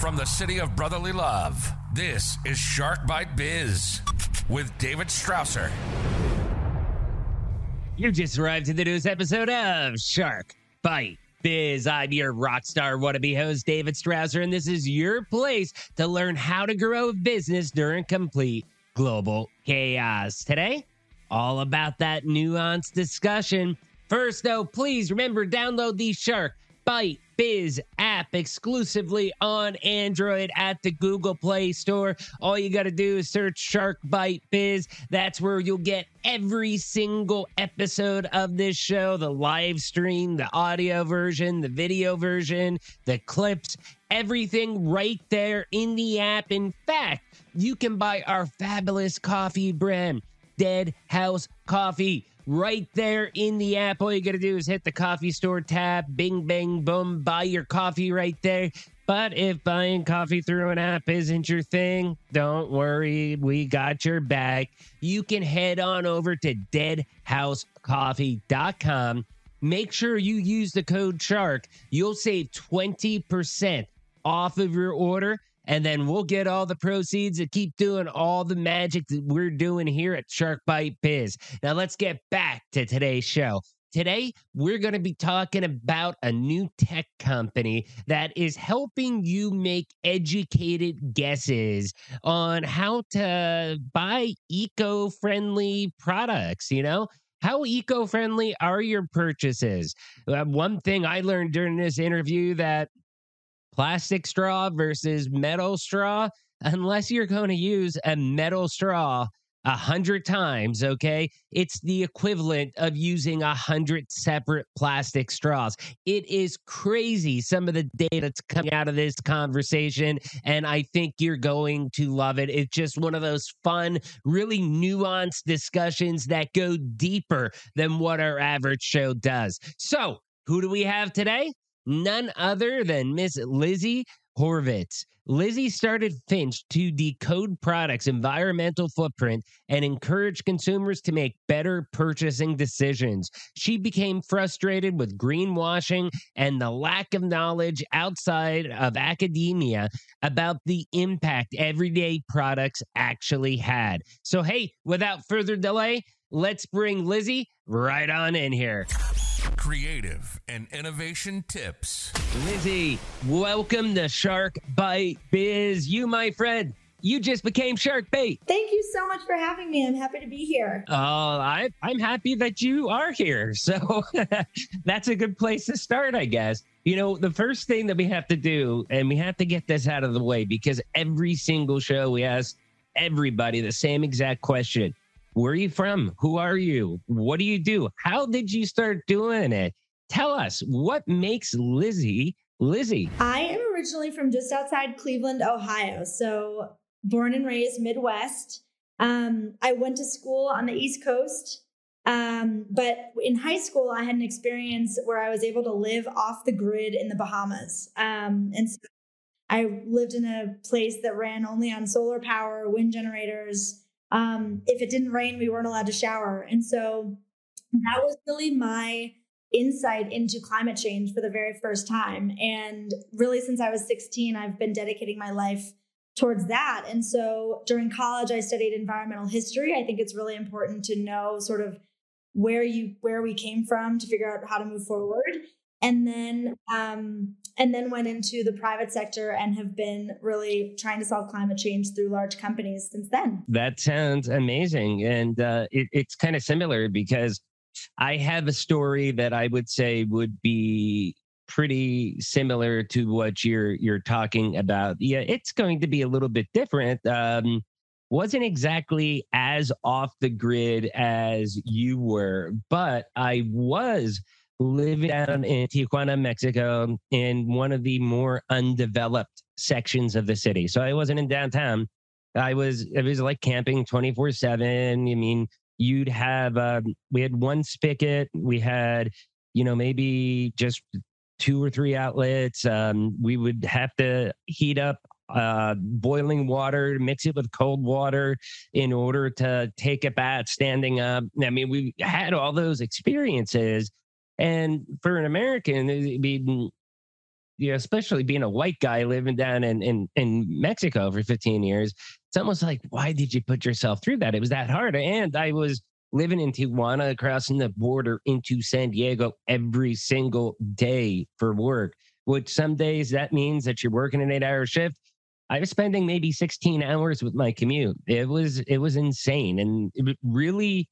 From the city of brotherly love, this is Shark Bite Biz with David Strausser. You just arrived to the newest episode of Shark Bite Biz. I'm your rock star wannabe host, David Strausser, and this is your place to learn how to grow a business during complete global chaos. Today, all about that nuanced discussion. First, though, please remember download the Shark Bite Biz app exclusively on Android at the Google Play Store. All you got to do is search Shark Bite Biz. That's where you'll get every single episode of this show the live stream, the audio version, the video version, the clips, everything right there in the app. In fact, you can buy our fabulous coffee brand, Dead House Coffee right there in the app. All you got to do is hit the coffee store tab, bing, bang, boom, buy your coffee right there. But if buying coffee through an app isn't your thing, don't worry, we got your back. You can head on over to deadhousecoffee.com. Make sure you use the code SHARK. You'll save 20% off of your order and then we'll get all the proceeds and keep doing all the magic that we're doing here at Shark Bite Biz. Now let's get back to today's show. Today, we're going to be talking about a new tech company that is helping you make educated guesses on how to buy eco friendly products. You know, how eco friendly are your purchases? Uh, one thing I learned during this interview that plastic straw versus metal straw, unless you're going to use a metal straw a hundred times, okay, it's the equivalent of using a hundred separate plastic straws. It is crazy some of the data that's coming out of this conversation, and I think you're going to love it. It's just one of those fun, really nuanced discussions that go deeper than what our average show does. So, who do we have today? None other than Miss Lizzie Horvitz. Lizzie started Finch to decode products' environmental footprint and encourage consumers to make better purchasing decisions. She became frustrated with greenwashing and the lack of knowledge outside of academia about the impact everyday products actually had. So, hey, without further delay, let's bring Lizzie right on in here creative, and innovation tips. Lizzie, welcome to Shark Bite Biz. You, my friend, you just became shark bait. Thank you so much for having me. I'm happy to be here. Oh, I, I'm happy that you are here. So that's a good place to start, I guess. You know, the first thing that we have to do, and we have to get this out of the way because every single show we ask everybody the same exact question where are you from? Who are you? What do you do? How did you start doing it? Tell us what makes Lizzie Lizzie. I am originally from just outside Cleveland, Ohio. So born and raised Midwest. Um, I went to school on the East Coast. Um, but in high school, I had an experience where I was able to live off the grid in the Bahamas. Um, and so I lived in a place that ran only on solar power, wind generators, um, if it didn't rain, we weren't allowed to shower. And so that was really my insight into climate change for the very first time. And really, since I was 16, I've been dedicating my life towards that. And so during college, I studied environmental history. I think it's really important to know sort of where you where we came from to figure out how to move forward and then um, and then went into the private sector and have been really trying to solve climate change through large companies since then. That sounds amazing, and uh, it, it's kind of similar because I have a story that I would say would be pretty similar to what you're you're talking about. Yeah, it's going to be a little bit different. Um, wasn't exactly as off the grid as you were, but I was living down in Tijuana, Mexico, in one of the more undeveloped sections of the city. So I wasn't in downtown. I was it was like camping 24 7. I mean, you'd have uh, we had one spigot, we had, you know, maybe just two or three outlets. Um, we would have to heat up uh, boiling water, mix it with cold water in order to take a bath standing up. I mean, we had all those experiences and for an American, I mean, mm, you know, especially being a white guy living down in, in, in Mexico for 15 years, it's almost like, why did you put yourself through that? It was that hard. And I was living in Tijuana, crossing the border into San Diego every single day for work, which some days that means that you're working an eight hour shift. I was spending maybe 16 hours with my commute. It was it was insane. And it really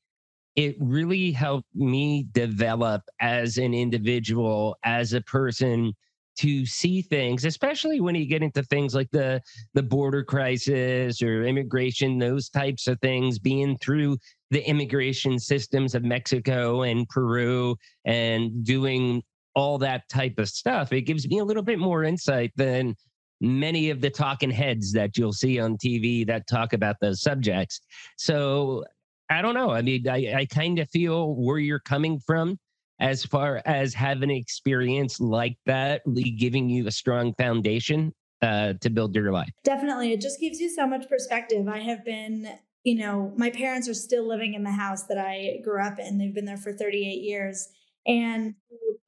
it really helped me develop as an individual, as a person to see things, especially when you get into things like the the border crisis or immigration, those types of things, being through the immigration systems of Mexico and Peru and doing all that type of stuff. It gives me a little bit more insight than many of the talking heads that you'll see on TV that talk about those subjects. So I don't know. I mean, I, I kind of feel where you're coming from as far as having an experience like that, giving you a strong foundation uh, to build your life. Definitely. It just gives you so much perspective. I have been, you know, my parents are still living in the house that I grew up in. They've been there for 38 years. And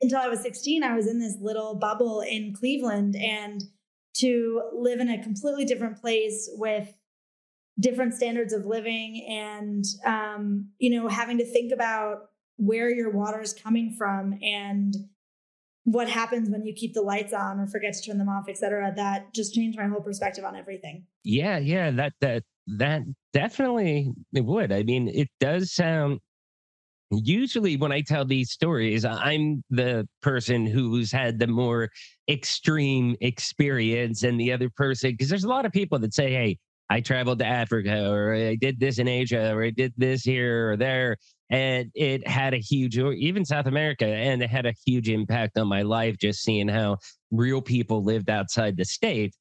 until I was 16, I was in this little bubble in Cleveland. And to live in a completely different place with different standards of living and um, you know having to think about where your water is coming from and what happens when you keep the lights on or forget to turn them off etc that just changed my whole perspective on everything. Yeah yeah that that that definitely it would. I mean it does sound usually when i tell these stories i'm the person who's had the more extreme experience and the other person because there's a lot of people that say hey I traveled to Africa or I did this in Asia or I did this here or there. And it had a huge, or even South America, and it had a huge impact on my life just seeing how real people lived outside the state.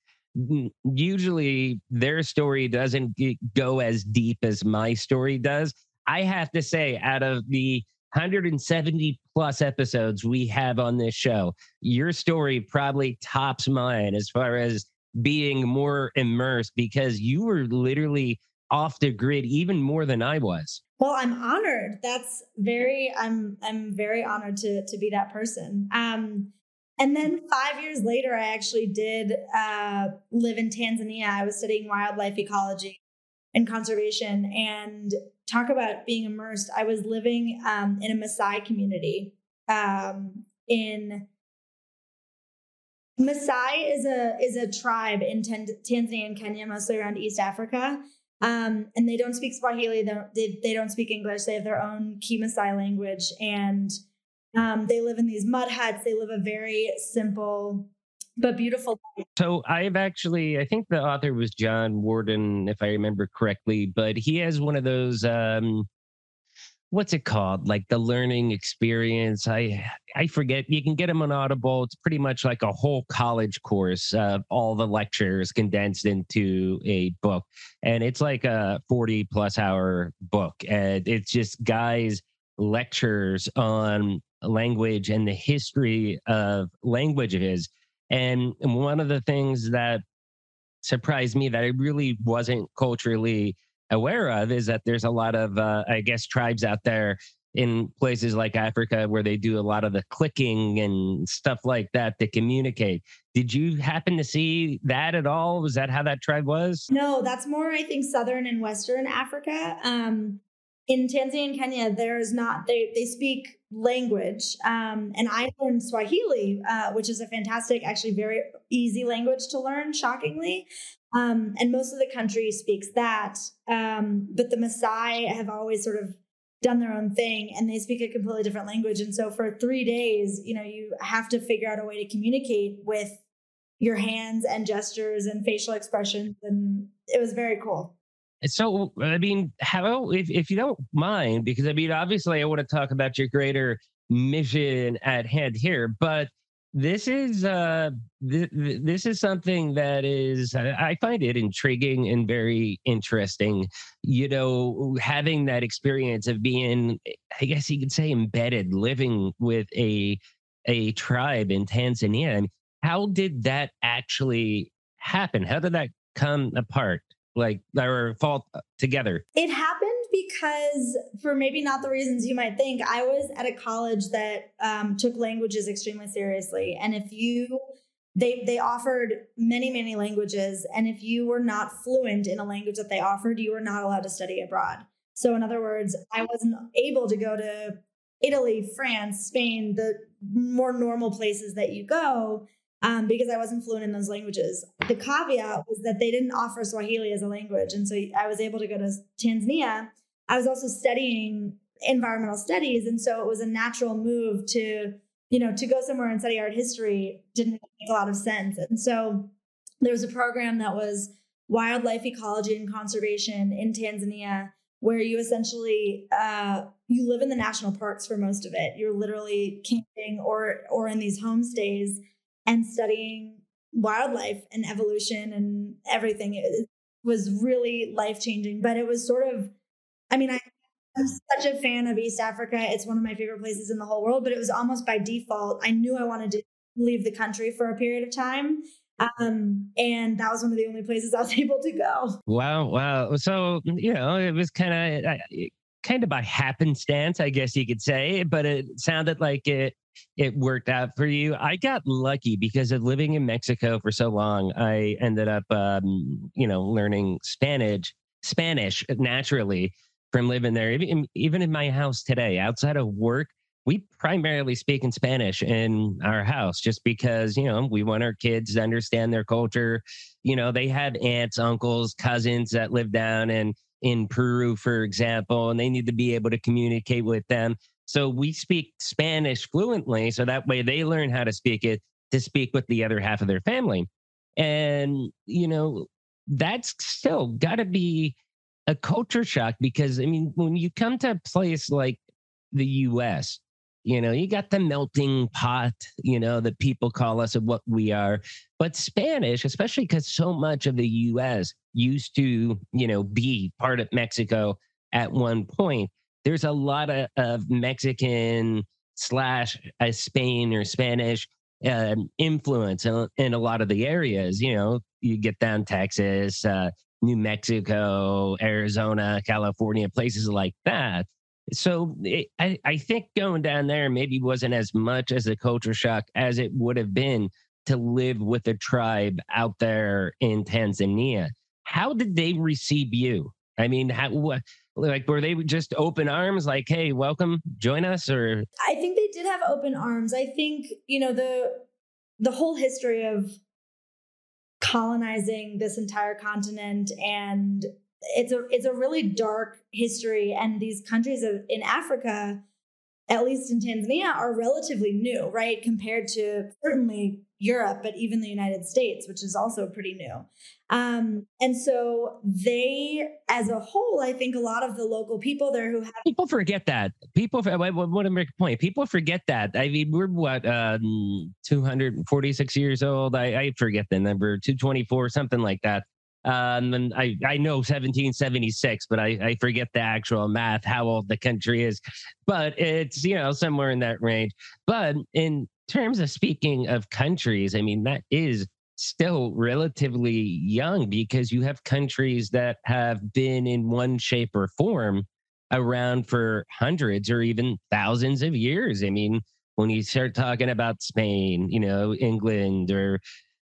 Usually their story doesn't go as deep as my story does. I have to say, out of the 170 plus episodes we have on this show, your story probably tops mine as far as being more immersed because you were literally off the grid even more than I was. Well, I'm honored. That's very I'm I'm very honored to to be that person. Um and then 5 years later I actually did uh live in Tanzania. I was studying wildlife ecology and conservation and talk about being immersed. I was living um in a Maasai community um in Maasai is a is a tribe in Tanzania and Kenya, mostly around East Africa. Um, and they don't speak Swahili. They don't, they, don't speak English. They have their own Kimasai language, and um, they live in these mud huts. They live a very simple but beautiful. So I've actually, I think the author was John Warden, if I remember correctly, but he has one of those. Um, what's it called? Like the learning experience? I i forget you can get them on audible. It's pretty much like a whole college course of all the lectures condensed into a book. And it's like a 40 plus hour book and it's just guys lectures on language and the history of languages and one of the things that surprised me that i really wasn't culturally aware of is that there's a lot of, uh, I guess, tribes out there in places like Africa where they do a lot of the clicking and stuff like that to communicate. Did you happen to see that at all? Was that how that tribe was? No, that's more, I think, southern and western Africa. Um, in Tanzania and Kenya, there's not they they speak language, um, and I learned Swahili, uh, which is a fantastic, actually very easy language to learn. Shockingly, um, and most of the country speaks that. Um, but the Maasai have always sort of done their own thing and they speak a completely different language. And so for three days, you know, you have to figure out a way to communicate with your hands and gestures and facial expressions. And it was very cool. So, I mean, how, if, if you don't mind, because I mean, obviously, I want to talk about your greater mission at hand here, but this is uh th- this is something that is i find it intriguing and very interesting you know having that experience of being i guess you could say embedded living with a a tribe in tanzania mean, how did that actually happen? How did that come apart like or fall together? It happened because for maybe not the reasons you might think i was at a college that um, took languages extremely seriously. And if you they they offered many many languages. And if you were not fluent in a language that they offered you were not allowed to study abroad. So in other words i wasn't able to go to italy france spain the more normal places that you go um, because i wasn't fluent in those languages. The caveat was that they didn't offer swahili as a language. And so i was able to go to tanzania i was also studying environmental studies and so it was a natural move to you know, to go somewhere and study art history didn't make a lot of sense. And so there was a program that was wildlife ecology and conservation in Tanzania, where you essentially uh, you live in the national parks for most of it. You're literally camping or or in these homestays and studying wildlife and evolution and everything. It was really life changing, but it was sort of, I mean, I I'm such a fan of East Africa. It's one of my favorite places in the whole world, but it was almost by default. I knew I wanted to leave the country for a period of time. Um, and that was one of the only places I was able to go. Wow. Wow. So, you know, it was kind of, kind of by happenstance, I guess you could say, but it sounded like it, it worked out for you. I got lucky because of living in Mexico for so long. I ended up, um, you know, learning Spanish, Spanish naturally from living there. Even, even in my house today, outside of work, we primarily speak in Spanish in our house just because, you know, we want our kids to understand their culture. You know, they have aunts, uncles, cousins that live down in, in Peru, for example, and they need to be able to communicate with them. So we speak Spanish fluently. So that way they learn how to speak it to speak with the other half of their family. And, you know, that's still got to be a culture shock because I mean, when you come to a place like the US, you know, you got the melting pot, you know, that people call us of what we are. But Spanish, especially because so much of the US used to, you know, be part of Mexico at one point, there's a lot of, of Mexican slash uh, Spain or Spanish uh, influence in, in, a lot of the areas. You know, you get down Texas, uh, New Mexico, Arizona, California, places like that. So it, I, I think going down there maybe wasn't as much as a culture shock as it would have been to live with a tribe out there in Tanzania. How did they receive you? I mean, how, what, like, were they just open arms, like, hey, welcome, join us? Or I think they did have open arms. I think, you know, the, the whole history of colonizing this entire continent and it's a it's a really dark history and these countries of, in Africa at least in Tanzania are relatively new right compared to certainly Europe but even the United States which is also pretty new um, and so they, as a whole, I think a lot of the local people there who have people forget that people. I want to make a point. People forget that. I mean, we're what um, 246 years old. I, I forget the number, 224, something like that. Um, and I, I know 1776, but I, I forget the actual math, how old the country is. But it's, you know, somewhere in that range. But in terms of speaking of countries, I mean, that is still relatively young because you have countries that have been in one shape or form around for hundreds or even thousands of years. I mean, when you start talking about Spain, you know, England or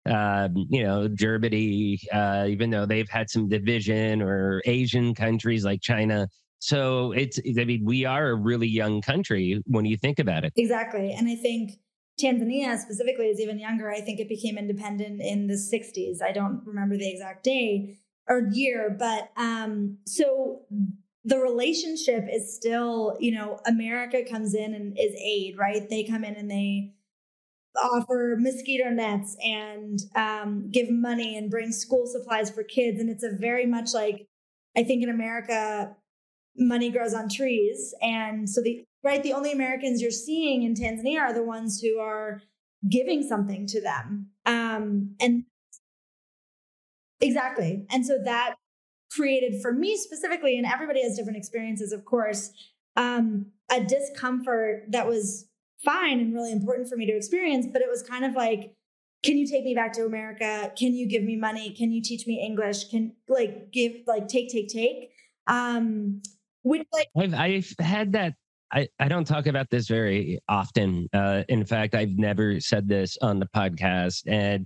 um, you know, Germany, uh, even though they've had some division or Asian countries like China. So it's, I mean, we are a really young country when you think about it. Exactly. And I think Tanzania specifically is even younger. I think it became independent in the 60s. I don't remember the exact day or year, but um, so the relationship is still, you know, America comes in and is aid, right? They come in and they offer mosquito nets and um, give money and bring school supplies for kids. And it's a very much like, I think in America, money grows on trees. And so the right? The only Americans you're seeing in Tanzania are the ones who are giving something to them. Um, and exactly. And so that created for me specifically, and everybody has different experiences, of course, um, a discomfort that was fine and really important for me to experience. But it was kind of like, can you take me back to America? Can you give me money? Can you teach me English? Can like give like take take take? Um, which like I've I've had that I, I don't talk about this very often. Uh, in fact, I've never said this on the podcast. And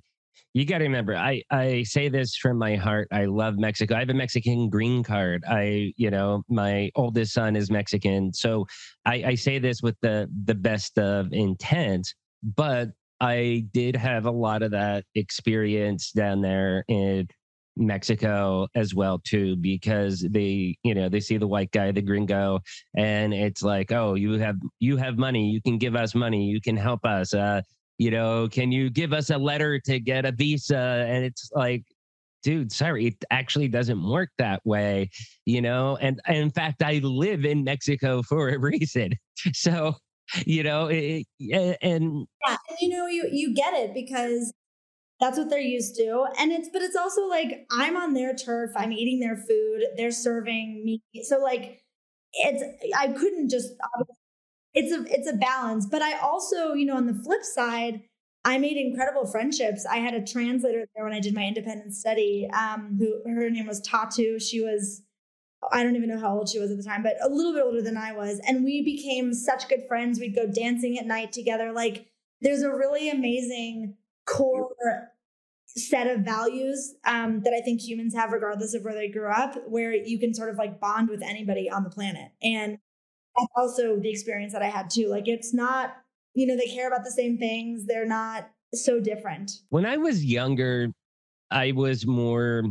you got to remember, I, I say this from my heart. I love Mexico. I have a Mexican green card. I, you know, my oldest son is Mexican. So I, I say this with the, the best of intent, but I did have a lot of that experience down there in Mexico as well too because they you know they see the white guy the gringo and it's like oh you have you have money you can give us money you can help us uh you know can you give us a letter to get a visa? And it's like dude sorry it actually doesn't work that way you know and, and in fact I live in Mexico for a reason. So you know it, and yeah and you know you you get it because that's what they're used to and it's but it's also like i'm on their turf i'm eating their food they're serving me so like it's i couldn't just it's a it's a balance but i also you know on the flip side i made incredible friendships i had a translator there when i did my independent study um who her name was tatu she was I don't even know how old she was at the time, but a little bit older than I was. And we became such good friends. We'd go dancing at night together. Like, there's a really amazing core set of values um, that I think humans have, regardless of where they grew up, where you can sort of like bond with anybody on the planet. And that's also the experience that I had too. Like, it's not, you know, they care about the same things, they're not so different. When I was younger, I was more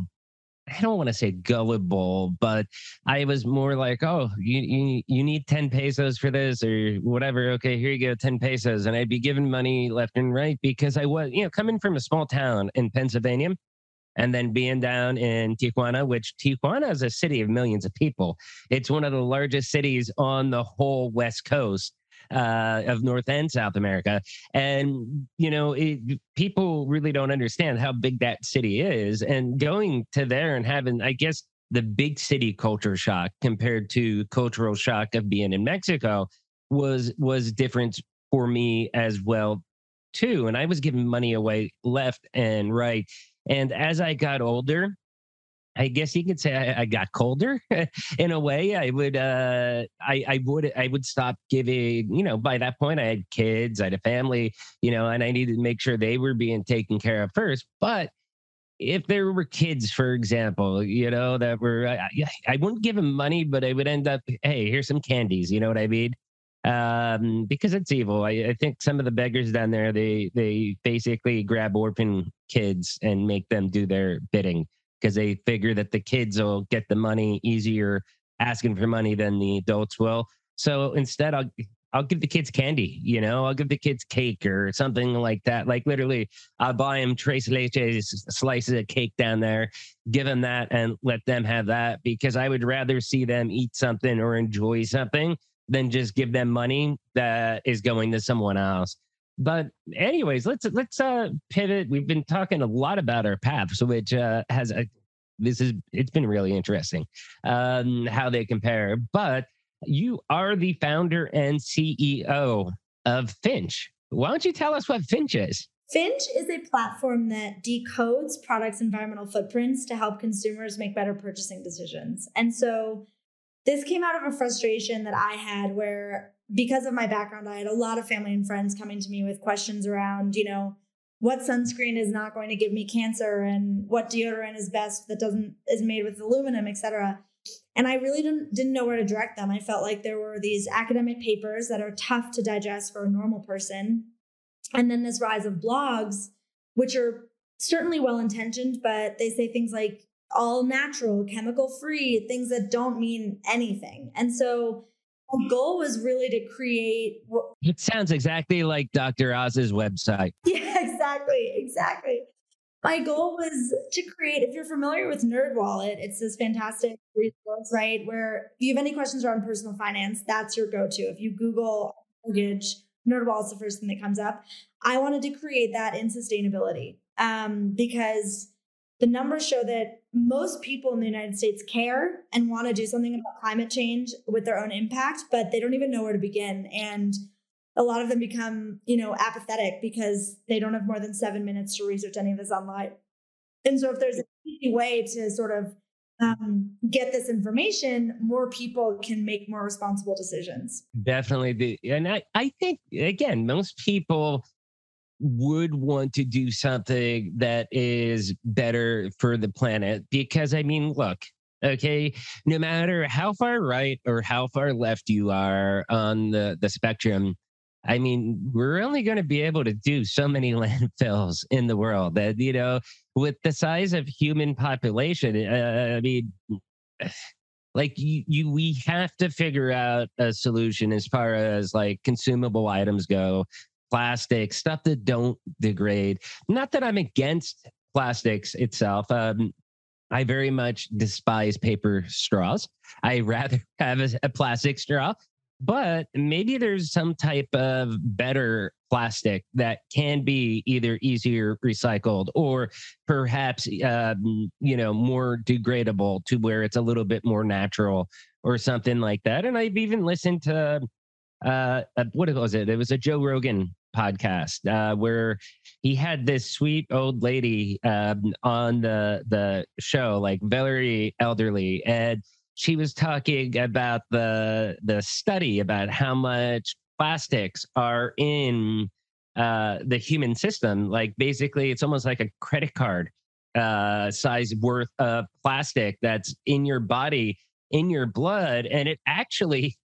I don't want to say gullible, but I was more like, oh, you, you you need 10 pesos for this or whatever. Okay, here you go, 10 pesos. And I'd be giving money left and right because I was, you know, coming from a small town in Pennsylvania and then being down in Tijuana, which Tijuana is a city of millions of people. It's one of the largest cities on the whole West Coast uh, of North and South America. And, you know, it, people really don't understand how big that city is. And going to there and having, I guess, the big city culture shock compared to cultural shock of being in Mexico was was different for me as well too and i was giving money away left and right and as i got older I guess you could say I, I got colder in a way. I would, uh, I, I would, I would stop giving. You know, by that point, I had kids, I had a family, you know, and I needed to make sure they were being taken care of first. But if there were kids, for example, you know, that were, I, I wouldn't give them money, but I would end up, hey, here's some candies. You know what I mean? Um, because it's evil. I, I think some of the beggars down there, they they basically grab orphan kids and make them do their bidding because they figure that the kids will get the money easier asking for money than the adults will. So instead, I'll I'll give the kids candy, you know, I'll give the kids cake or something like that. Like literally, I'll buy them tres leches slices of cake down there, give them that and let them have that because I would rather see them eat something or enjoy something than just give them money that is going to someone else. But anyways, let's let's uh pivot. We've been talking a lot about our paths, which uh has a this is it's been really interesting um how they compare. But you are the founder and CEO of Finch. Why don't you tell us what Finch is? Finch is a platform that decodes products' environmental footprints to help consumers make better purchasing decisions. And so this came out of a frustration that I had where because of my background, I had a lot of family and friends coming to me with questions around, you know, what sunscreen is not going to give me cancer and what deodorant is best that doesn't is made with aluminum, etc. And I really didn't didn't know where to direct them. I felt like there were these academic papers that are tough to digest for a normal person. And then this rise of blogs, which are certainly well intentioned, but they say things like all natural, chemical free, things that don't mean anything. And so goal was really to create. It sounds exactly like Dr. Oz's website. Yeah, exactly, exactly. My goal was to create. If you're familiar with NerdWallet, it's this fantastic resource, right? Where if you have any questions around personal finance, that's your go-to. If you Google mortgage, NerdWallet is the first thing that comes up. I wanted to create that in sustainability um, because the numbers show that most people in the United States care and want to do something about climate change with their own impact, but they don't even know where to begin. And a lot of them become, you know, apathetic because they don't have more than seven minutes to research any of this online. And so if there's an easy way to sort of um, get this information, more people can make more responsible decisions. Definitely. The, and I, I think, again, most people would want to do something that is better for the planet because, I mean, look, okay no matter how far right or how far left you are on the the spectrum I mean, we're only going to be able to do so many landfills in the world that, you know, with the size of human population, uh, I mean, like you, you, we have to figure out a solution as far as like consumable items go, plastic, stuff that don't degrade. Not that I'm against plastics itself. Um, I very much despise paper straws. I rather have a, a plastic straw but maybe there's some type of better plastic that can be either easier recycled or perhaps um, you know more degradable to where it's a little bit more natural or something like that and i've even listened to uh, what was it it was a joe rogan podcast uh, where he had this sweet old lady um, on the the show like very elderly and she was talking about the the study about how much plastics are in uh, the human system. Like basically, it's almost like a credit card uh, size worth of plastic that's in your body, in your blood, and it actually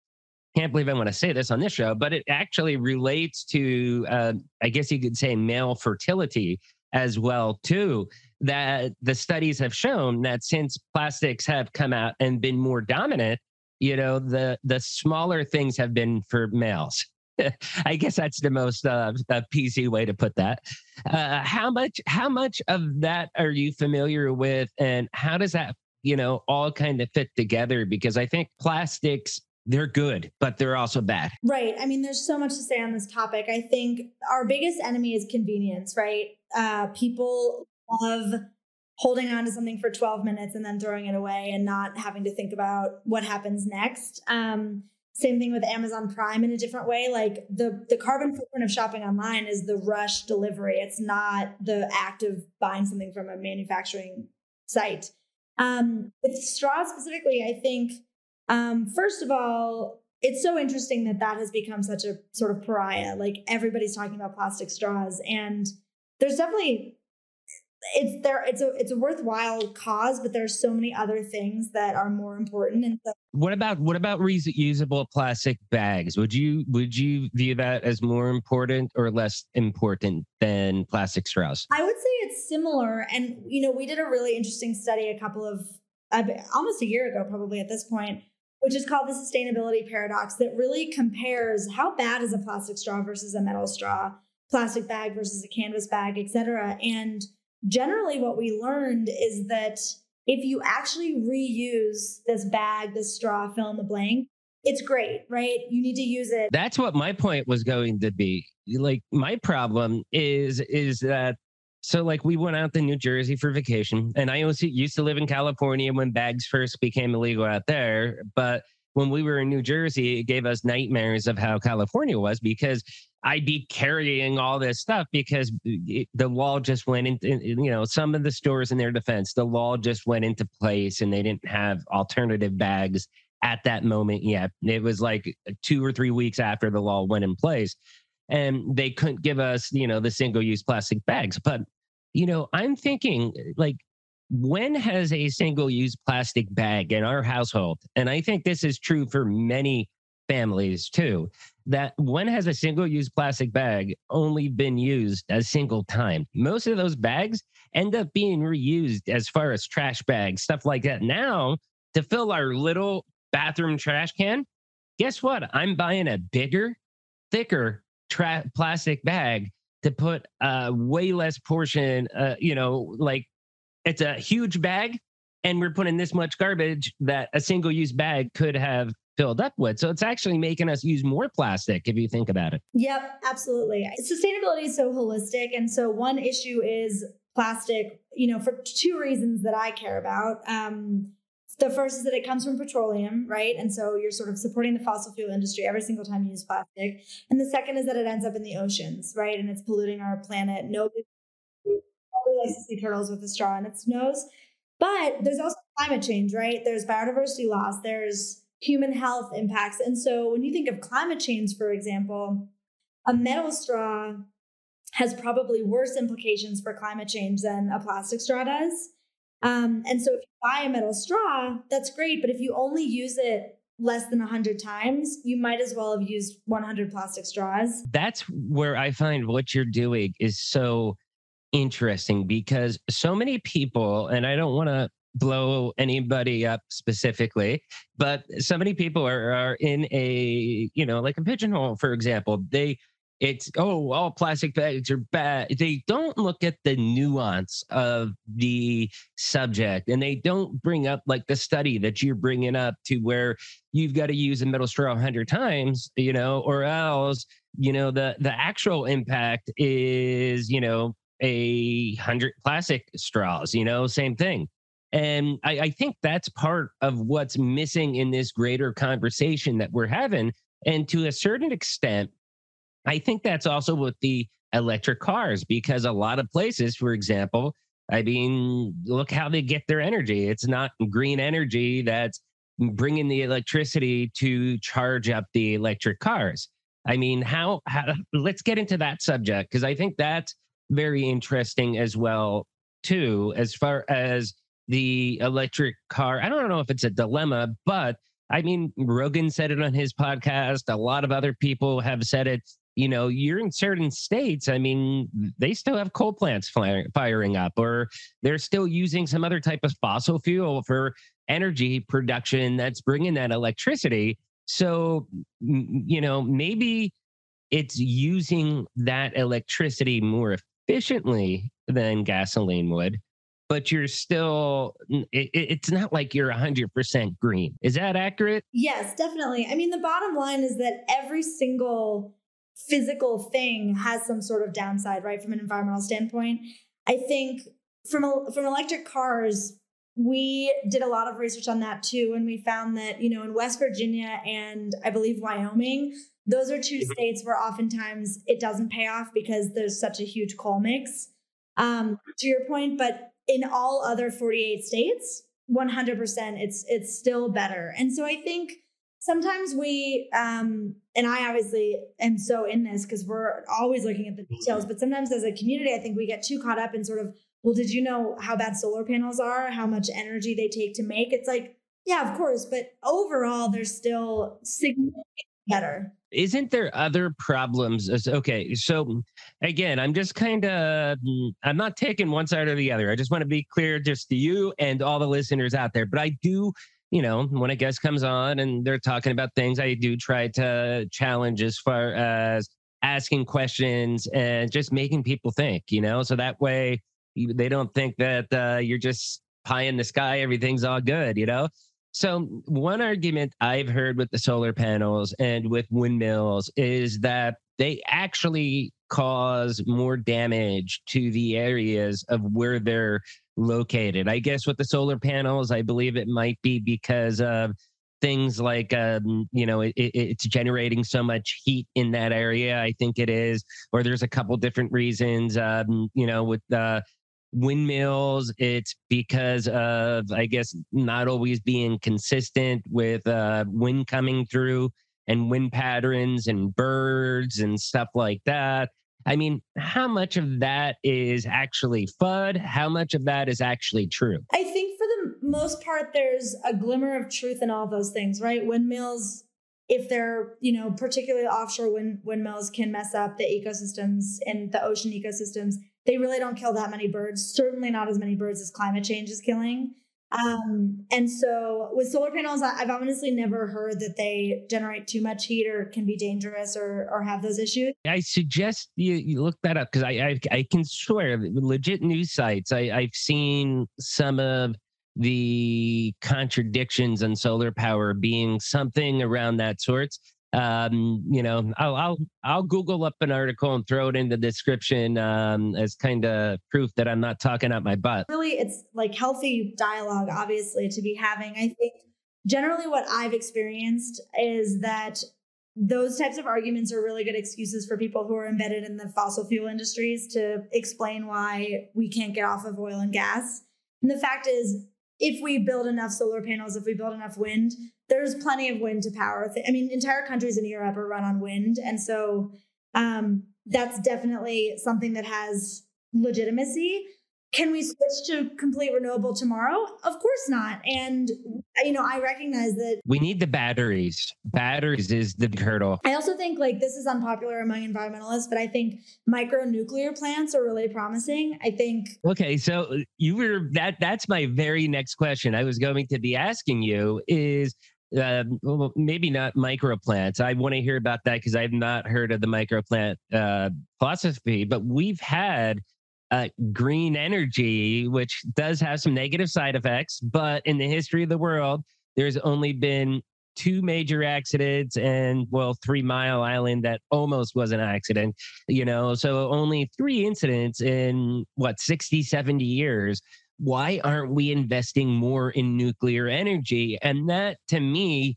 can't believe I want to say this on this show, but it actually relates to, uh, I guess you could say, male fertility as well too that the studies have shown that since plastics have come out and been more dominant, you know, the the smaller things have been for males. I guess that's the most uh, PC way to put that. Uh, how much how much of that are you familiar with, and how does that you know all kind of fit together? Because I think plastics they're good, but they're also bad. Right. I mean, there's so much to say on this topic. I think our biggest enemy is convenience, right? Uh, people love holding on to something for 12 minutes and then throwing it away and not having to think about what happens next. Um, same thing with Amazon Prime in a different way. Like the the carbon footprint of shopping online is the rush delivery. It's not the act of buying something from a manufacturing site. Um, with straws specifically, I think um, first of all, it's so interesting that that has become such a sort of pariah. Like everybody's talking about plastic straws, and there's definitely it's there it's a it's a worthwhile cause but there's so many other things that are more important and so what about what about reusable plastic bags would you would you view that as more important or less important than plastic straws i would say it's similar and you know we did a really interesting study a couple of uh, almost a year ago probably at this point which is called the sustainability paradox that really compares how bad is a plastic straw versus a metal straw plastic bag versus a canvas bag et cetera and generally what we learned is that if you actually reuse this bag, this straw, fill in the blank, it's great, right? You need to use it. That's what my point was going to be. Like my problem is is that so like we went out to New Jersey for vacation and I also used to live in California when bags first became illegal out there, but when we were in New Jersey, it gave us nightmares of how California was because I'd be carrying all this stuff because it, the law just went into, you know, some of the stores in their defense, the law just went into place and they didn't have alternative bags at that moment yet. It was like two or three weeks after the law went in place. And they couldn't give us, you know, the single use plastic bags. But, you know, I'm thinking eh, like, when has a single use plastic bag in our household, and I think this is true for many families too, that when has a single use plastic bag only been used a single time? Most of those bags end up being reused as far as trash bags, stuff like that. Now, to fill our little bathroom trash can, guess what? I'm buying a bigger, thicker tra- plastic bag to put a way less portion, uh, you know, like it's a huge bag and we're putting this much garbage that a single use bag could have filled up with. So it's actually making us use more plastic if you think about it. Yep, absolutely. Sustainability is so holistic. And so one issue is plastic, you know, for two reasons that I care about. Um, the first is that it comes from petroleum, right? And so you're sort of supporting the fossil fuel industry every single time you use plastic. And the second is that it ends up in the oceans, right? And it's polluting our planet. Nobody, nobody likes to see turtles with a straw in its nose. But there's also climate change, right? There's biodiversity loss, there's human health impacts. And so when you think of climate change, for example, a metal straw has probably worse implications for climate change than a plastic straw does. Um, and so if you buy a metal straw, that's great. But if you only use it less than 100 times, you might as well have used 100 plastic straws. That's where I find what you're doing is so interesting because so many people, and I don't want to blow anybody up specifically, but so many people are, are in a, you know, like a pigeonhole, for example. They it's oh all plastic bags are bad. They don't look at the nuance of the subject and they don't bring up like the study that you're bringing up to where you've got to use a metal straw 100 times you know or else you know the the actual impact is you know a hundred plastic straws you know same thing. And I, I think that's part of what's missing in this greater conversation that we're having and to a certain extent I think that's also with the electric cars because a lot of places, for example, I mean, look how they get their energy. It's not green energy that's bringing the electricity to charge up the electric cars. I mean, how, how let's get into that subject because I think that's very interesting as well too as far as the electric car. I don't know if it's a dilemma, but I mean, Rogan said it on his podcast. A lot of other people have said it you know, you're in certain states. I mean, they still have coal plants firing up, or they're still using some other type of fossil fuel for energy production that's bringing that electricity. So, you know, maybe it's using that electricity more efficiently than gasoline would, but you're still, it, it's not like you're 100% green. Is that accurate? Yes, definitely. I mean, the bottom line is that every single physical thing has some sort of downside, right? From an environmental standpoint. I think from from electric cars, we did a lot of research on that too, and we found that you know in West Virginia and I believe Wyoming, those are 2 mm-hmm. states where oftentimes it doesn't pay off because there's such a huge coal mix. Um, to your point, but in all other 48 states, 100% it's it's still better. And so I think sometimes we um and i obviously am so in this because we're always looking at the mm-hmm. details but sometimes as a community i think we get too caught up in sort of well did you know how bad solar panels are? How much energy they take to make? It's like yeah of course but overall they're still significantly better. Isn't there other problems okay so again i'm just kind of i'm not taking one side or the other. I just want to be clear just to you and all the listeners out there but i do you know, when a guest comes on and they're talking about things, I do try to challenge as far as asking questions and just making people think, you know, so that way they don't think that uh, you're just pie in the sky, everything's all good, you know? So, one argument I've heard with the solar panels and with windmills is that they actually cause more damage to the areas of where they're located. I guess with the solar panels, I believe it might be because of things like um, you know it, it's generating so much heat in that area. I think it is, or there's a couple different reasons. Um, you know, with the windmills, it's because of I guess not always being consistent with uh, wind coming through and wind patterns and birds and stuff like that. I mean, how much of that is actually FUD? How much of that is actually true? I think for the most part, there's a glimmer of truth in all those things, right? Windmills, if they're, you know, particularly offshore wind, windmills can mess up the ecosystems and the ocean ecosystems. They really don't kill that many birds, certainly not as many birds as climate change is killing. Um, and so with solar panels, I've honestly never heard that they generate too much heat or can be dangerous or or have those issues. I suggest you, you look that up because I, I, I can swear legit news sites. I, I've seen some of the contradictions on solar power being something around that sorts um, you know, I'll, I'll I'll Google up an article and throw it in the description um, as kind of proof that I'm not talking out my butt. Really, it's like healthy dialogue, obviously, to be having. I think generally what I've experienced is that those types of arguments are really good excuses for people who are embedded in the fossil fuel industries to explain why we can't get off of oil and gas. And the fact is, if we build enough solar panels, if we build enough wind, there's plenty of wind to power. I mean, entire countries in Europe are run on wind. And so um, that's definitely something that has legitimacy. Can we switch to complete renewable tomorrow? Of course not. And, you know, I recognize that we need the batteries. Batteries is the hurdle. I also think like this is unpopular among environmentalists, but I think micro nuclear plants are really promising. I think. Okay. So you were that, that's my very next question I was going to be asking you is uh, well, maybe not micro plants. I want to hear about that because I've not heard of the micro plant uh, philosophy, but we've had uh, green energy, which does have some negative side effects. But in the history of the world, there's only been two major accidents and well three mile island that almost was an accident you know so only three incidents in what 60 70 years why aren't we investing more in nuclear energy and that to me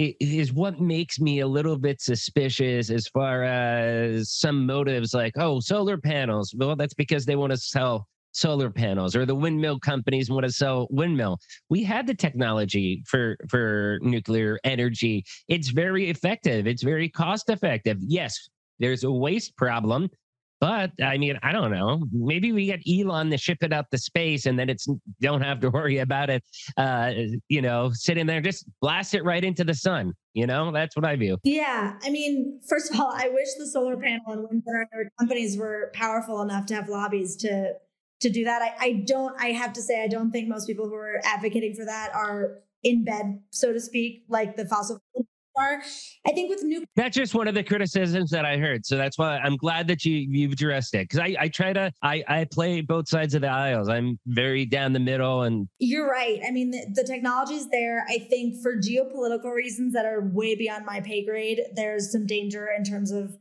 is what makes me a little bit suspicious as far as some motives like, oh, solar panels. Well, that's because they want to sell solar panels or the windmill companies want to sell windmill. We have the technology for for nuclear energy. It's very effective. It's very cost effective. Yes, there's a waste problem. But I mean, I don't know. Maybe we get Elon to ship it up to space, and then it's don't have to worry about it. Uh, you know, sitting there, just blast it right into the sun. You know, that's what I view. Yeah, I mean, first of all, I wish the solar panel and wind generator companies were powerful enough to have lobbies to to do that. I, I don't. I have to say, I don't think most people who are advocating for that are in bed, so to speak, like the fossil are. I think with new that's just one of the criticisms that I heard. So that's why I'm glad that you you've addressed it because I I try to I I play both sides of the aisles. I'm very down the middle and you're right. I mean the, the technology's there. I think for geopolitical reasons that are way beyond my pay grade, there's some danger in terms of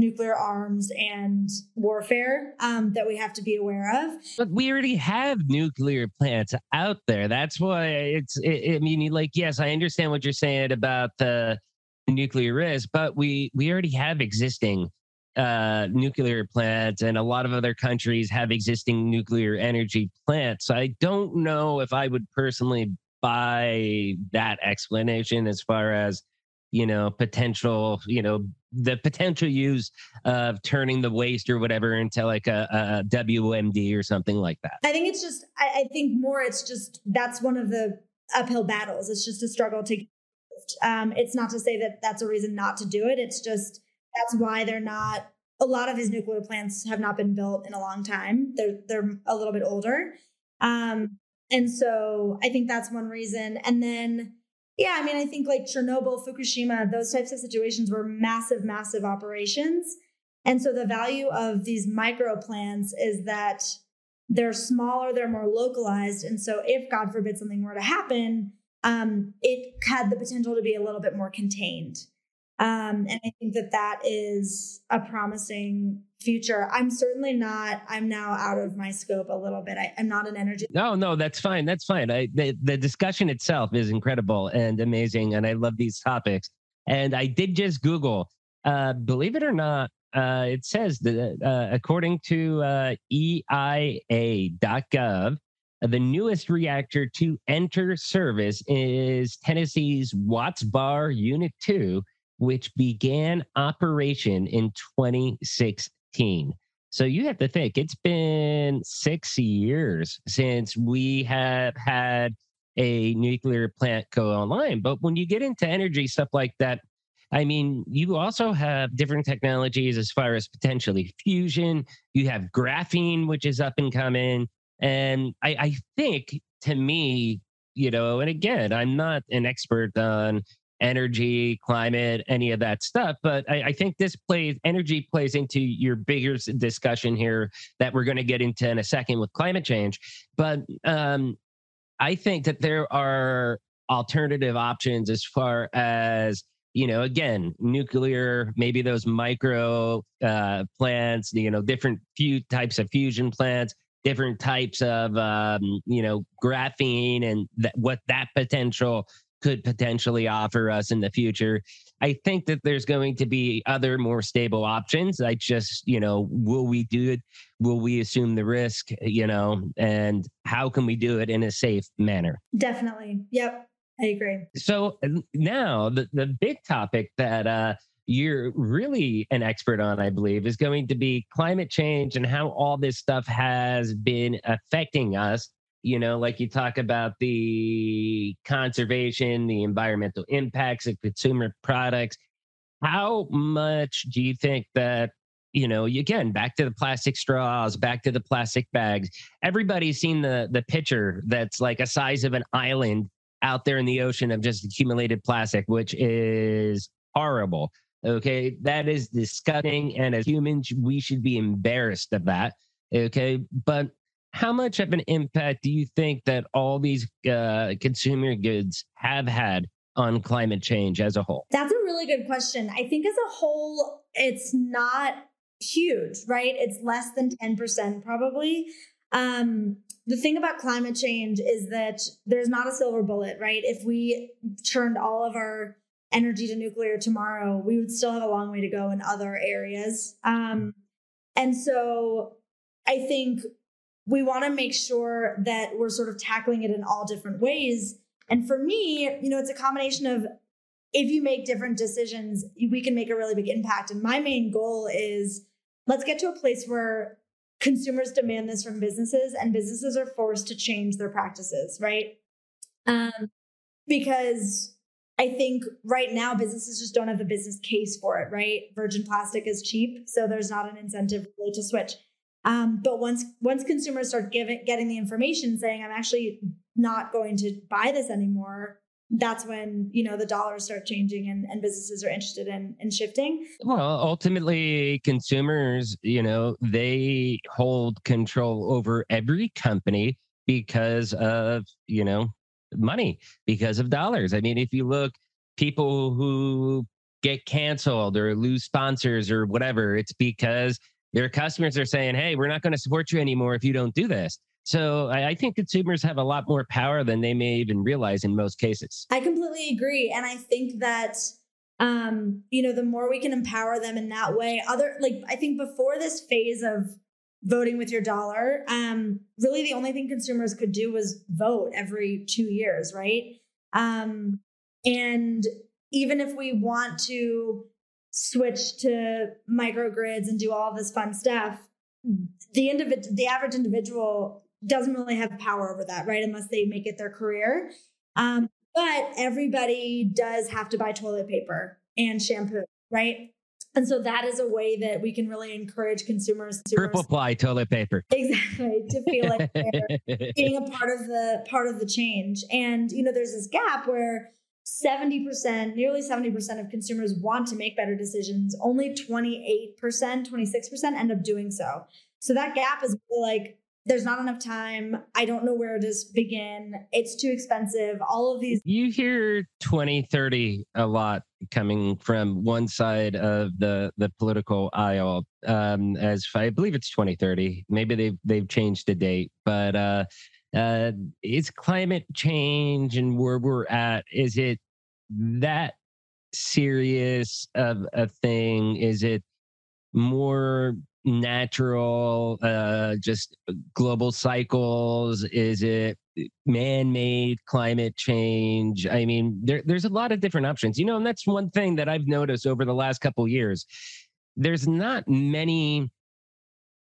nuclear arms and warfare um, that we have to be aware of. But we already have nuclear plants out there. That's why it's. It, I mean, like, yes, I understand what you're saying about the nuclear risk, but we we already have existing uh, nuclear plants, and a lot of other countries have existing nuclear energy plants. I don't know if I would personally buy that explanation as far as you know potential you know the potential use of turning the waste or whatever into like a, a WMD or something like that. I think it's just, I, I, think more it's just that's one of the uphill battles. It's just a struggle to. Um, it's not to say that that's a reason not to do it. It's just that's why they're not. A lot of these nuclear plants have not been built in a long time. They're they're a little bit older, um, and so I think that's one reason. And then yeah, I mean, I think like Chernobyl, Fukushima, those types of situations were massive, massive operations. And so the value of these micro plants is that they're smaller, they're more localized. And so if God forbid something were to happen, um, it had the potential to be a little bit more contained. Um, and I think that that is a promising future. I'm certainly not, I'm now out of my scope a little bit. I, am not an energy. No, no, that's fine. That's fine. I, the, the discussion itself is incredible and amazing. And I love these topics. And I did just Google, uh, believe it or not, uh, it says that uh, according to uh, EIA.gov, the newest reactor to enter service is Tennessee's Watts Bar Unit 2 which began operation in 2016. So you have to think it's been six years since we have had a nuclear plant go online. But when you get into energy stuff like that, I mean, you also have different technologies as far as potentially fusion. You have graphene, which is up and coming. And I, I think to me, you know, and again, I'm not an expert on energy, climate, any of that stuff. But I, I, think this plays energy plays into your bigger discussion here that we're going to get into in a second with climate change. But um, I think that there are alternative options as far as you know again nuclear maybe those micro uh, plants you know different few types of fusion plants different types of um, you know graphene and that, what that potential could potentially offer us in the future. I think that there's going to be other more stable options. I just, you know, will we do it? Will we assume the risk, you know, and how can we do it in a safe manner? Definitely. Yep. I agree. So now the, the big topic that uh, you're really an expert on, I believe, is going to be climate change and how all this stuff has been affecting us you know like you talk about the conservation the environmental impacts of consumer products. How much do you think that you know again back to the plastic straws back to the plastic bags everybody's seen the the picture that's like a size of an island out there in the ocean of just accumulated plastic which is horrible okay? That is disgusting and as humans we should be embarrassed of that okay? But how much of an impact do you think that all these uh, consumer goods have had on climate change as a whole? That's a really good question. I think as a whole, it's not huge, right? It's less than 10% probably. Um, the thing about climate change is that there's not a silver bullet, right? If we turned all of our energy to nuclear tomorrow, we would still have a long way to go in other areas. Um, and so I think we want to make sure that we're sort of tackling it in all different ways. And for me, you know, it's a combination of if you make different decisions, we can make a really big impact. And my main goal is let's get to a place where consumers demand this from businesses and businesses are forced to change their practices, right? Um, because I think right now businesses just don't have the business case for it, right? Virgin plastic is cheap, so there's not an incentive really to switch. Um, but once once consumers start giving getting the information saying I'm actually not going to buy this anymore, that's when you know the dollars start changing and, and businesses are interested in in shifting. Well, ultimately, consumers, you know, they hold control over every company because of you know money, because of dollars. I mean, if you look, people who get canceled or lose sponsors or whatever, it's because their customers are saying, hey, we're not going to support you anymore if you don't do this. So I, think consumers have a lot more power than they may even realize in most cases. I completely agree. And I think that um, you know, the more we can empower them in that way, other like I think before this phase of voting with your dollar, um, really the only thing consumers could do was vote every two years, right? Um, and even if we want to switch to microgrids and do all this fun stuff, the individ- the average individual doesn't really have power over that, right? Unless they make it their career. Um, but everybody does have to buy toilet paper and shampoo, right? And so that is a way that we can really encourage consumers to triple ply toilet paper. Exactly. To feel like they're being a part of the part of the change. And you know, there's this gap where 70%, nearly 70% of consumers want to make better decisions. Only 28%, 26% end up doing so. So that gap is like, there's not enough time. I don't know where to begin. It's too expensive. All of these. You hear 2030 a lot coming from one side of the, the political aisle. Um, as I believe it's 2030. Maybe they've, they've changed the date, but, uh, uh, is climate change and where we're at, is it that serious of a thing? Is it more natural, uh, just global cycles? Is it man-made climate change? I mean, there, there's a lot of different options, you know, and that's one thing that I've noticed over the last couple years. There's not many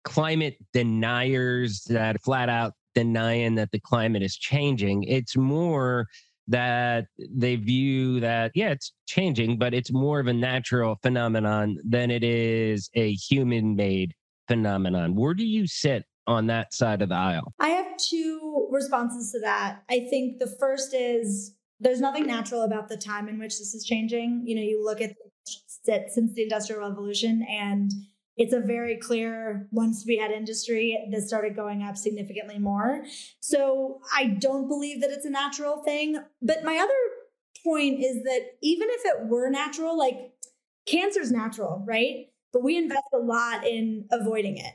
climate deniers that flat out denying that the climate is changing. It's more that they view that, yeah, it's changing, but it's more of a natural phenomenon than it is a human made phenomenon. Where do you sit on that side of the aisle? I have two responses to that. I think the first is there's nothing natural about the time in which this is changing. You know, you look at since the Industrial Revolution and it's a very clear once we had industry this started going up significantly more so i don't believe that it's a natural thing but my other point is that even if it were natural like cancer is natural right but we invest a lot in avoiding it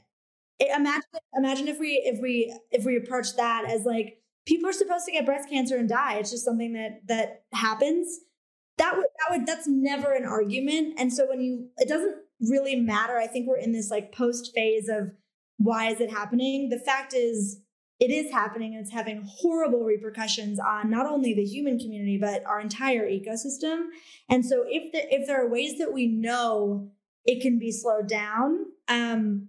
imagine imagine if we if we if we approach that as like people are supposed to get breast cancer and die. It's just something that that happens. That would that would that's never an argument. And so when you it doesn't really matter. I think we're in this like post phase of why is it happening? The fact is it is happening and it's having horrible repercussions on not only the human community but our entire ecosystem. And so if the, if there are ways that we know it can be slowed down, um,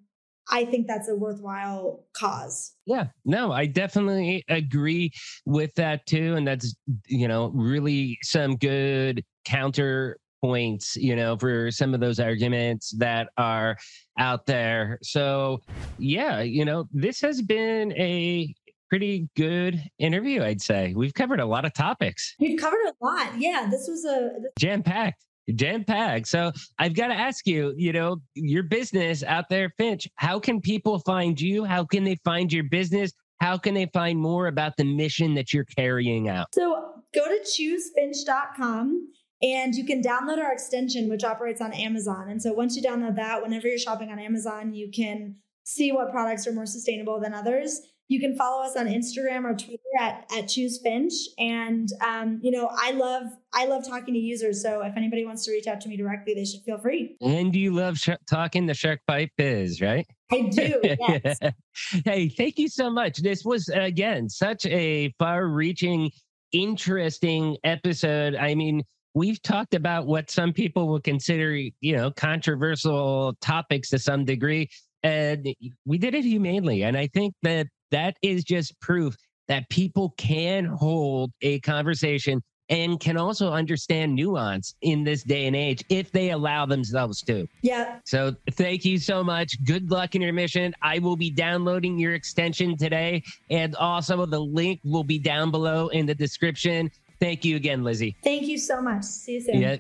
I think that's a worthwhile cause. Yeah, no, I definitely agree with that too. And that's, you know, really some good counter points, you know, for some of those arguments that are out there. So, yeah, you know, this has been a pretty good interview, I'd say. We've covered a lot of topics. We've covered a lot. Yeah, this was a jam packed jam packed. So I've got to ask you, you know, your business out there, Finch, how can people find you? How can they find your business? How can they find more about the mission that you're carrying out? So go to choosefinch.com and you can download our extension, which operates on Amazon. And so once you download that, whenever you're shopping on Amazon, you can see what products are more sustainable than others. You can follow us on Instagram or Twitter at, at Choose Finch. And um, you know, I love I love talking to users. So if anybody wants to reach out to me directly, they should feel free. And you love sh- talking the Shark Bite biz, right? I do. Yes. hey, thank you so much. This was again such a far-reaching, interesting episode. I mean, we've talked about what some people would consider, you know, controversial topics to some degree, and we did it humanely. And I think that that is just proof that people can hold a conversation and can also understand nuance in this day and age if they allow themselves to. Yeah. So thank you so much. Good luck in your mission. I will be downloading your extension today, and also the link will be down below in the description. Thank you again, Lizzie. Thank you so much. See you soon. Yeah.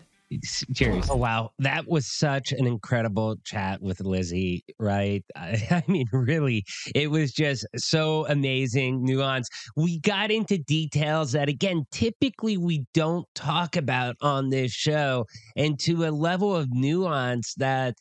Cheers. Oh, wow. That was such an incredible chat with Lizzie, right? I, I, mean, really, it was just so amazing, nuance. We got into details that, again, typically we don't talk about on this show, and to a level of nuance that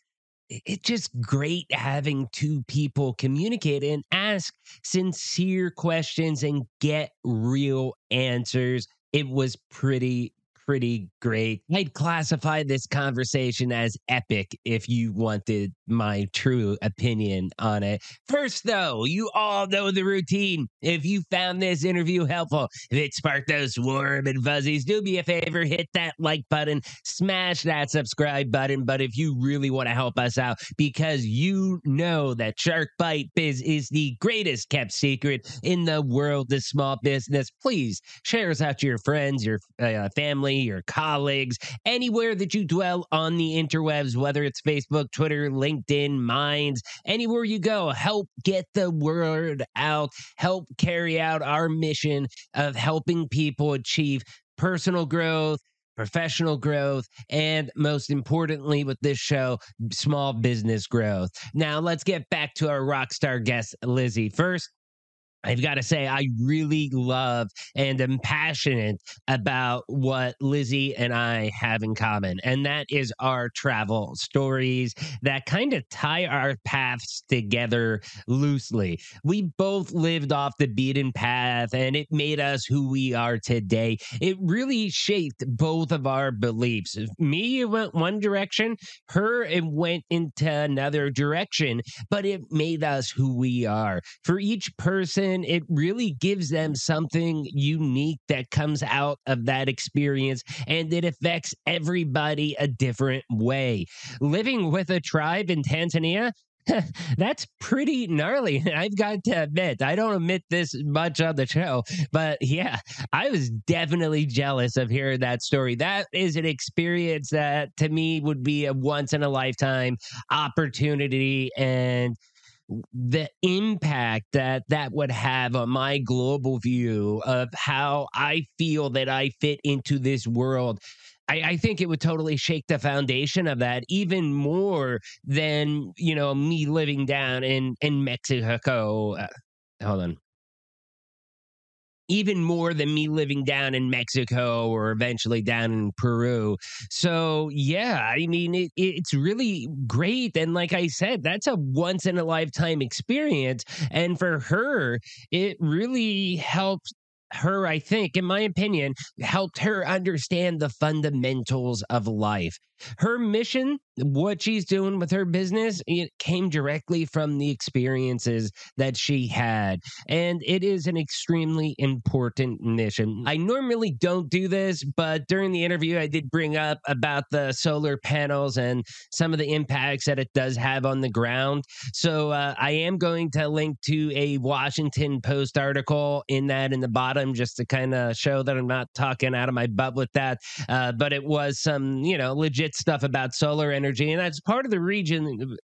it's just great having two people communicate and ask sincere questions and get real answers. It was pretty pretty great. I'd classify this conversation as epic if you wanted my true opinion on it. First, though, you all know the routine. If you found this interview helpful, if it sparked those warm and fuzzies, do me a favor, hit that like button, smash that subscribe button. But if you really want to help us out, because you know that Shark Bite Biz is the greatest kept secret in the world of small business, please share us out to your friends, your uh, family, your colleagues, anywhere that you dwell on the interwebs, whether it's Facebook, Twitter, LinkedIn, Minds, anywhere you go, help get the word out, help carry out our mission of helping people achieve personal growth professional growth, and most importantly, with this show, small business growth. Now, let's get back to our rock star guest, Lizzie. First, I've got to say, I really love and am passionate about what Lizzie and I have in common. And that is our travel stories that kind of tie our paths together loosely. We both lived off the beaten path and it made us who we are today. It really shaped both of our beliefs. Me, it went one direction, her, it went into another direction, but it made us who we are. For each person, it really gives them something unique that comes out of that experience and it affects everybody a different way. Living with a tribe in Tanzania, that's pretty gnarly. I've got to admit, I don't admit this much on the show, but yeah, I was definitely jealous of hearing that story. That is an experience that to me would be a once in a lifetime opportunity. And the impact that that would have on my global view of how I feel that I fit into this world. I, I, think it would totally shake the foundation of that even more than you know me living down in in Mexico. Uh, hold on even more than me living down in Mexico or eventually down in Peru. So, yeah, I mean, it, it's really great. And like I said, that's a once in a lifetime experience. And for her, it really helped her, I think, in my opinion, helped her understand the fundamentals of life. Her mission, what she's doing with her business, it came directly from the experiences that she had. And it is an extremely important mission. I normally don't do this, but during the interview, I did bring up about the solar panels and some of the impacts that it does have on the ground. So uh, I am going to link to a Washington Post article in that in the bottom just to kind of show that I'm not talking out of my butt with that. Uh, but it was some, you know, legit stuff about solar energy. And that's part of the region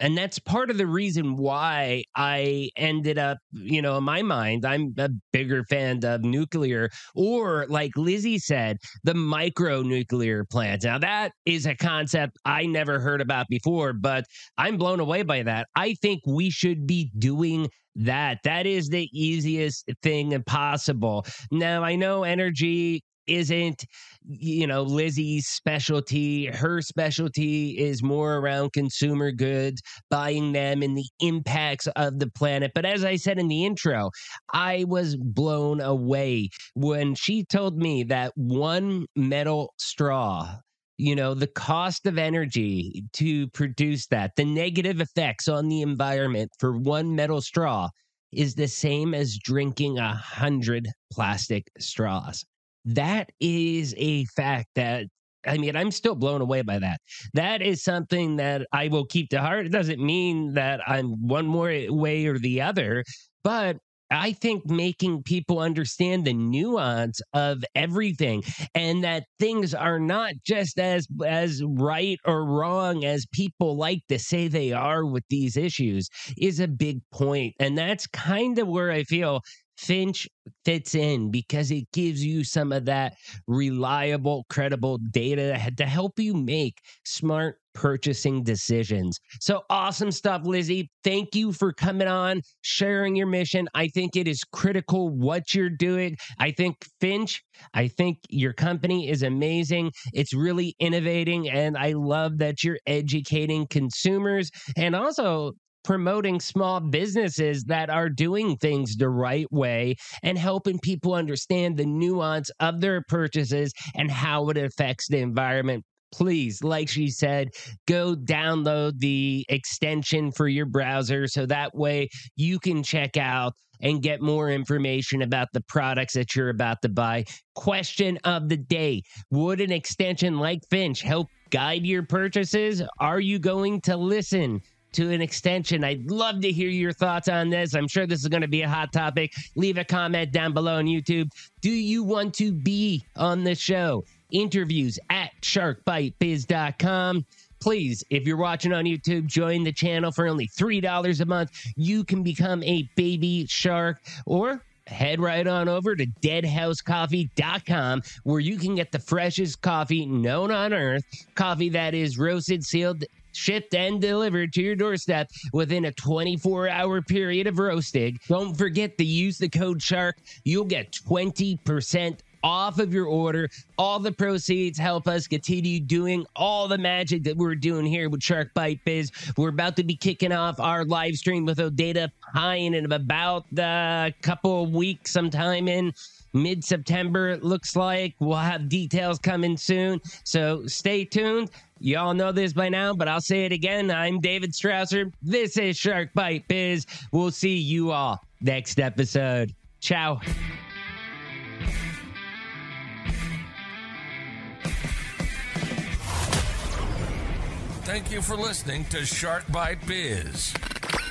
and that's part of the reason why I ended up, you know, in my mind, I'm a bigger fan of nuclear or, like Lizzie said, the micro nuclear plants. Now, that is a concept I never heard about before, but I'm blown away by that. I think we should be doing that. That is the easiest thing possible. Now, I know energy isn't you know Lizzie's specialty. Her specialty is more around consumer goods, buying them and the impacts of the planet. But as I said in the intro, I was blown away when she told me that one metal straw you know the cost of energy to produce that the negative effects on the environment for one metal straw is the same as drinking a hundred plastic straws that is a fact that I mean, I'm still blown away by that. That is something that I will keep to heart. It doesn't mean that I'm one more way or the other, but I think making people understand the nuance of everything and that things are not just as as right or wrong as people like to say they are with these issues is a big point. And that's kind of where I feel Finch fits in because it gives you some of that reliable, credible data to help you make smart purchasing decisions. So awesome stuff, Lizzie. Thank you for coming on, sharing your mission. I think it is critical what you're doing. I think Finch, I think your company is amazing. It's really innovating, and I love that you're educating consumers and also promoting small businesses that are doing things the right way and helping people understand the nuance of their purchases and how it affects the environment please, like she said, go download the extension for your browser so that way you can check out and get more information about the products that you're about to buy. Question of the day Would an extension like Finch help guide your purchases? Are you going to listen? To an extension. I'd love to hear your thoughts on this. I'm sure this is going to be a hot topic. Leave a comment down below on YouTube. Do you want to be on the show? Interviews at sharkbitebiz.com please, if you're watching on YouTube, join the channel for only $3 a month. You can become a baby shark or head right on over to deadhousecoffee.com where you can get the freshest coffee known on earth, coffee that is roasted, sealed, shipped and delivered to your doorstep within a 24 hour period of roasting. Don't forget to use the code SHARK. You'll get 20% off of your order. All the proceeds help us continue doing all the magic that we're doing here with Shark Bite Biz. We're about to be kicking off our live stream with Odata Pine in about a couple of weeks, sometime in mid September, it looks like. We'll have details coming soon. So stay tuned. Y'all know this by now, but I'll say it again. I'm David Strausser. This is Shark Bite Biz. We'll see you all next episode. Ciao. Thank you for listening to Shark Bite Biz.